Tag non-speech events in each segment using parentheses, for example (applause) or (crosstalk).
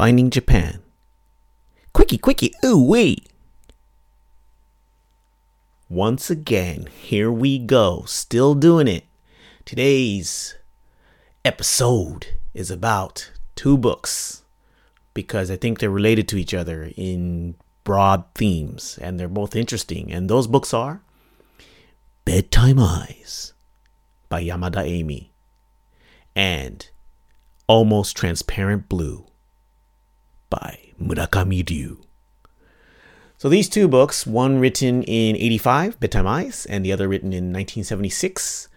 Finding Japan. Quickie, quickie, ooh wee. Once again, here we go, still doing it. Today's episode is about two books because I think they're related to each other in broad themes and they're both interesting. And those books are Bedtime Eyes by Yamada Amy and Almost Transparent Blue by Murakami Ryu. So these two books, one written in 85, Bedtime Eyes, and the other written in 1976,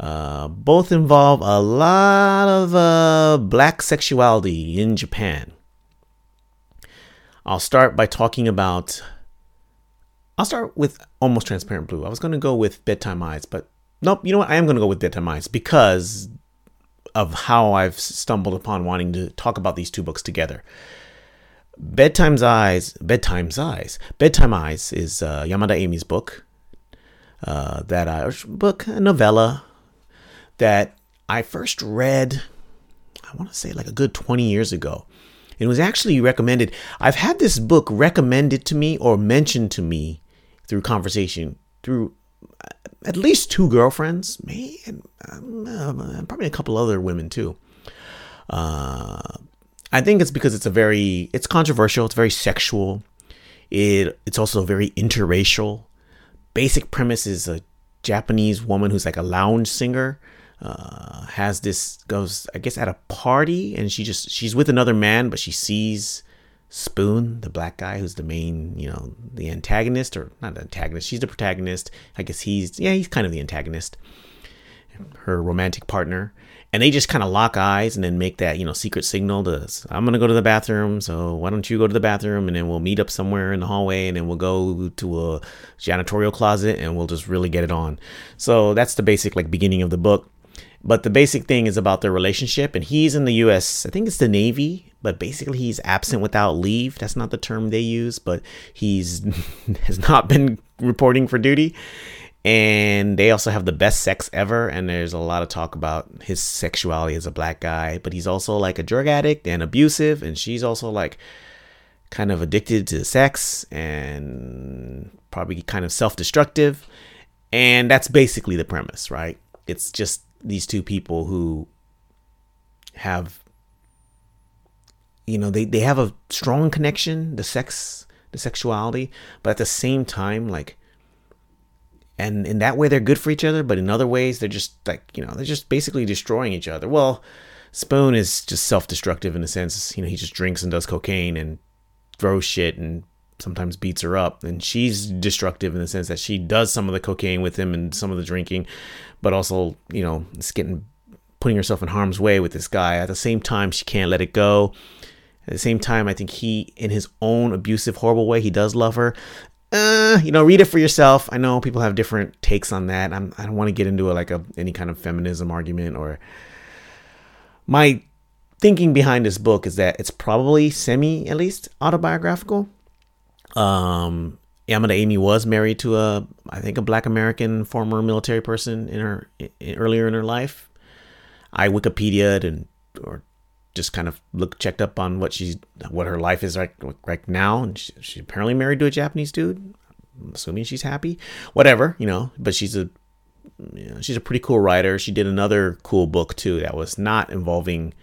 uh, both involve a lot of uh, black sexuality in Japan. I'll start by talking about. I'll start with Almost Transparent Blue. I was going to go with Bedtime Eyes, but nope, you know what? I am going to go with Bedtime Eyes because of how I've stumbled upon wanting to talk about these two books together. Bedtime's Eyes, Bedtime's Eyes, Bedtime Eyes is uh, Yamada Amy's book. Uh, that I book a novella that I first read. I want to say like a good twenty years ago. It was actually recommended. I've had this book recommended to me or mentioned to me through conversation through uh, at least two girlfriends, maybe um, probably a couple other women too. Uh, I think it's because it's a very it's controversial. It's very sexual. It it's also very interracial. Basic premise is a Japanese woman who's like a lounge singer. Uh, has this goes I guess at a party and she just she's with another man but she sees Spoon, the black guy who's the main, you know, the antagonist or not the antagonist, she's the protagonist. I guess he's yeah, he's kind of the antagonist. Her romantic partner and they just kind of lock eyes and then make that you know secret signal to i'm gonna go to the bathroom so why don't you go to the bathroom? And then we'll meet up somewhere in the hallway and then we'll go to a janitorial closet and we'll just really get it on. So that's the basic like beginning of the book. But the basic thing is about their relationship and he's in the us i think it's the navy but basically he's absent without leave. That's not the term they use but he's (laughs) has not been reporting for duty and they also have the best sex ever. And there's a lot of talk about his sexuality as a black guy. But he's also like a drug addict and abusive. And she's also like kind of addicted to sex and probably kind of self-destructive. And that's basically the premise right? It's just these two people who have you know they, they have a strong connection the sex the sexuality. But at the same time like and in that way they're good for each other but in other ways they're just like you know they're just basically destroying each other. Well spoon is just self-destructive in a sense you know he just drinks and does cocaine and throws shit and sometimes beats her up. And she's destructive in the sense that she does some of the cocaine with him and some of the drinking but also you know it's getting putting herself in harm's way with this guy. At the same time she can't let it go. At the same time i think he in his own abusive horrible way he does love her uh, you know, read it for yourself. I know people have different takes on that. I'm, I don't want to get into a, like a any kind of feminism argument or my thinking behind this book is that it's probably semi, at least, autobiographical. Um, Yamada Amy was married to a, I think, a Black American former military person in her in, earlier in her life. I Wikipedia'd and or just kind of look checked up on what she's what her life is like right now, and she, she's apparently married to a Japanese dude. I'm assuming she's happy, whatever you know. But she's a you know, she's a pretty cool writer. She did another cool book too that was not involving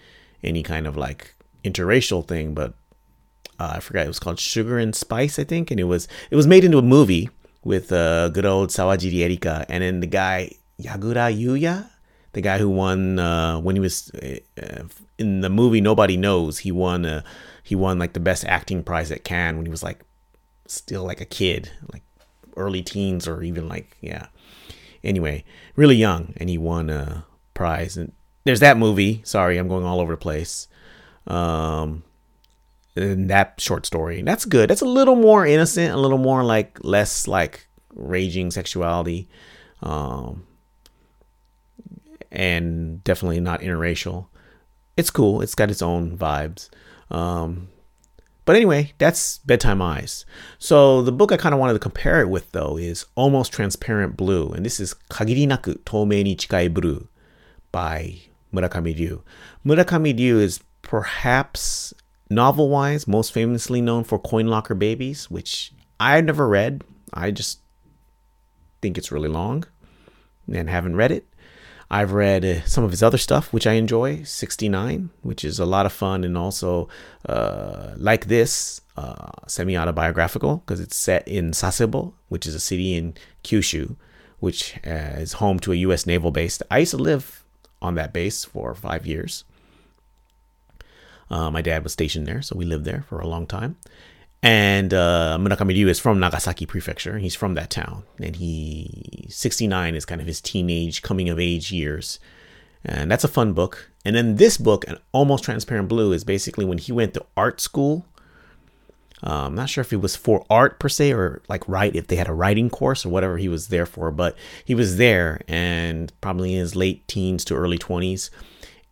any kind of like interracial thing, but uh, I forgot it was called Sugar and Spice, I think, and it was it was made into a movie with uh, good old Sawajiri Erika, and then the guy Yagira Yuya, the guy who won uh, when he was uh, in the movie Nobody Knows. He won a, he won like the best acting prize at Cannes when he was like still like a kid, like early teens or even like yeah. Anyway, really young, and he won a prize. And there's that movie. Sorry, I'm going all over the place. Um, and that short story. That's good. That's a little more innocent, a little more like less like raging sexuality. Um, and definitely not interracial. It's cool. It's got its own vibes. Um, but anyway, that's Bedtime Eyes. So the book I kind of wanted to compare it with though is Almost Transparent Blue, and this is Kagiri Naku Toumei ni Chikai Blue by Murakami Ryu. Murakami Ryu is perhaps novel wise, most famously known for Coin Locker Babies, which I never read. I just think it's really long and haven't read it. I've read uh, some of his other stuff, which I enjoy 69, which is a lot of fun and also uh, like this, uh, semi autobiographical because it's set in Sasebo, which is a city in Kyushu, which uh, is home to a U.S. naval base. I used to live on that base for five years. Uh, my dad was stationed there, so we lived there for a long time. And uh, Murakami Ryu is from Nagasaki Prefecture. He's from that town, and he 69 is kind of his teenage coming of age years, and that's a fun book. And then this book, an almost transparent blue, is basically when he went to art school. Uh, I'm not sure if it was for art per se or like write if they had a writing course or whatever he was there for, but he was there and probably in his late teens to early 20s,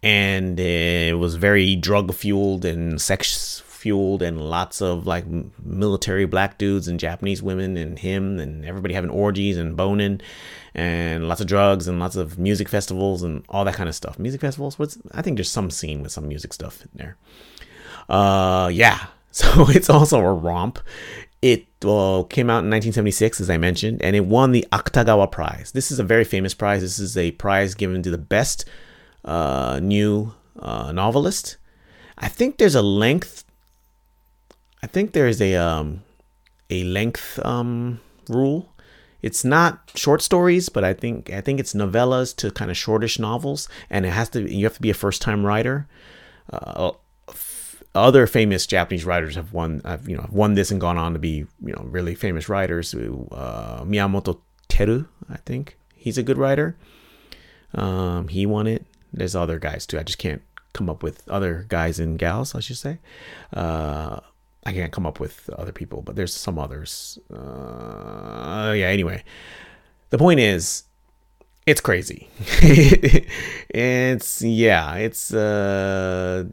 and it was very drug fueled and sex fueled and lots of like military black dudes and Japanese women and him and everybody having orgies and boning and lots of drugs and lots of music festivals and all that kind of stuff. Music festivals, what's I think there's some scene with some music stuff in there. Uh yeah. (laughs) So it's also a romp. It came out in 1976, as I mentioned, and it won the Akutagawa Prize. This is a very famous prize. This is a prize given to the best uh, new uh, novelist. I think there's a length I think there is a um, a length um, rule. It's not short stories, but I think I think it's novellas to kind of shortish novels, and it has to you have to be a first time writer. Uh, f- other famous Japanese writers have won have you know won this and gone on to be you know really famous writers. Uh, Miyamoto Teru, I think he's a good writer. Um, he won it. There's other guys too. I just can't come up with other guys and gals, I should say. Uh, I can't come up with other people, but there's some others. Uh, yeah, anyway. The point is, it's crazy. (laughs) it's, yeah, it's a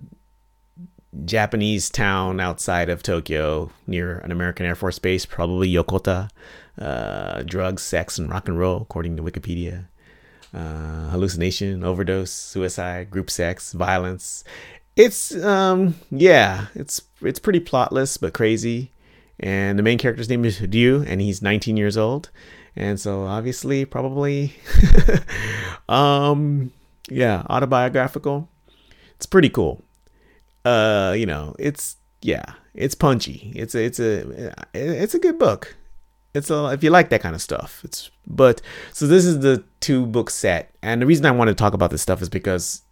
Japanese town outside of Tokyo near an American Air Force base, probably Yokota. Uh, drugs, sex, and rock and roll, according to Wikipedia. Uh, hallucination, overdose, suicide, group sex, violence. It's um yeah, it's it's pretty plotless but crazy. And the main character's name is Ryu, and he's 19 years old. And so obviously probably (laughs) um yeah, autobiographical. It's pretty cool. Uh, you know, it's yeah, it's punchy. It's a, it's a it's a good book. It's a if you like that kind of stuff. It's but so this is the two book set, and the reason I want to talk about this stuff is because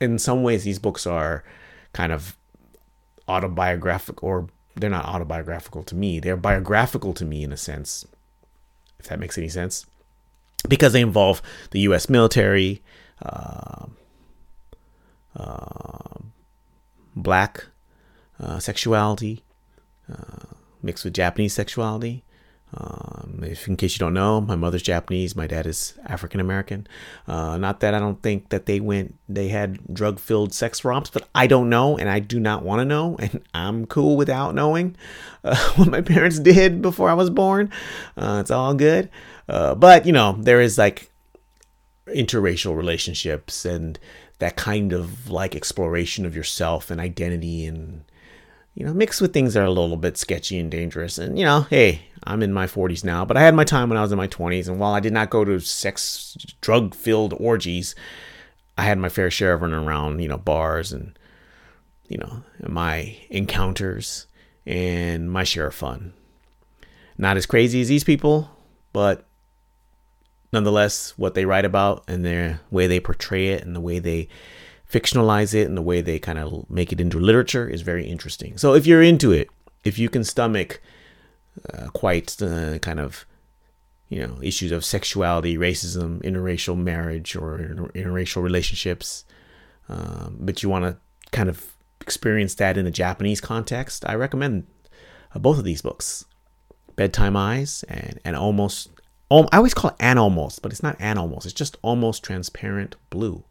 in some ways these books are kind of autobiographical or they're not autobiographical to me they're biographical to me in a sense if that makes any sense because they involve the us military uh, uh, black uh, sexuality uh, mixed with japanese sexuality if, in case you don't know, my mother's Japanese, my dad is African American. Uh, not that I don't think that they went, they had drug filled sex romps, but I don't know, and I do not want to know, (laughs) and I'm cool without knowing uh, (laughs) what my parents did before I was born. Uh, it's all good. Uh, but, you know, there is like interracial relationships and that kind of like exploration of yourself and identity and you know, mixed with things that are a little bit sketchy and dangerous. And, you know, hey, I'm in my 40s now, but I had my time when I was in my 20s. And while I did not go to sex, drug filled orgies, I had my fair share of running around, you know, bars and, you know, my encounters and my share of fun. Not as crazy as these people, but nonetheless, what they write about and their way they portray it and the way they fictionalize it and the way they kind of make it into literature is very interesting. So if you're into it, if you can stomach uh, quite uh, kind of you know issues of sexuality, racism, interracial marriage, or interracial relationships, um, but you want to kind of experience that in a Japanese context, I recommend uh, both of these books, Bedtime Eyes and and almost. I always call it an almost, but it's not an almost. It's just almost transparent blue.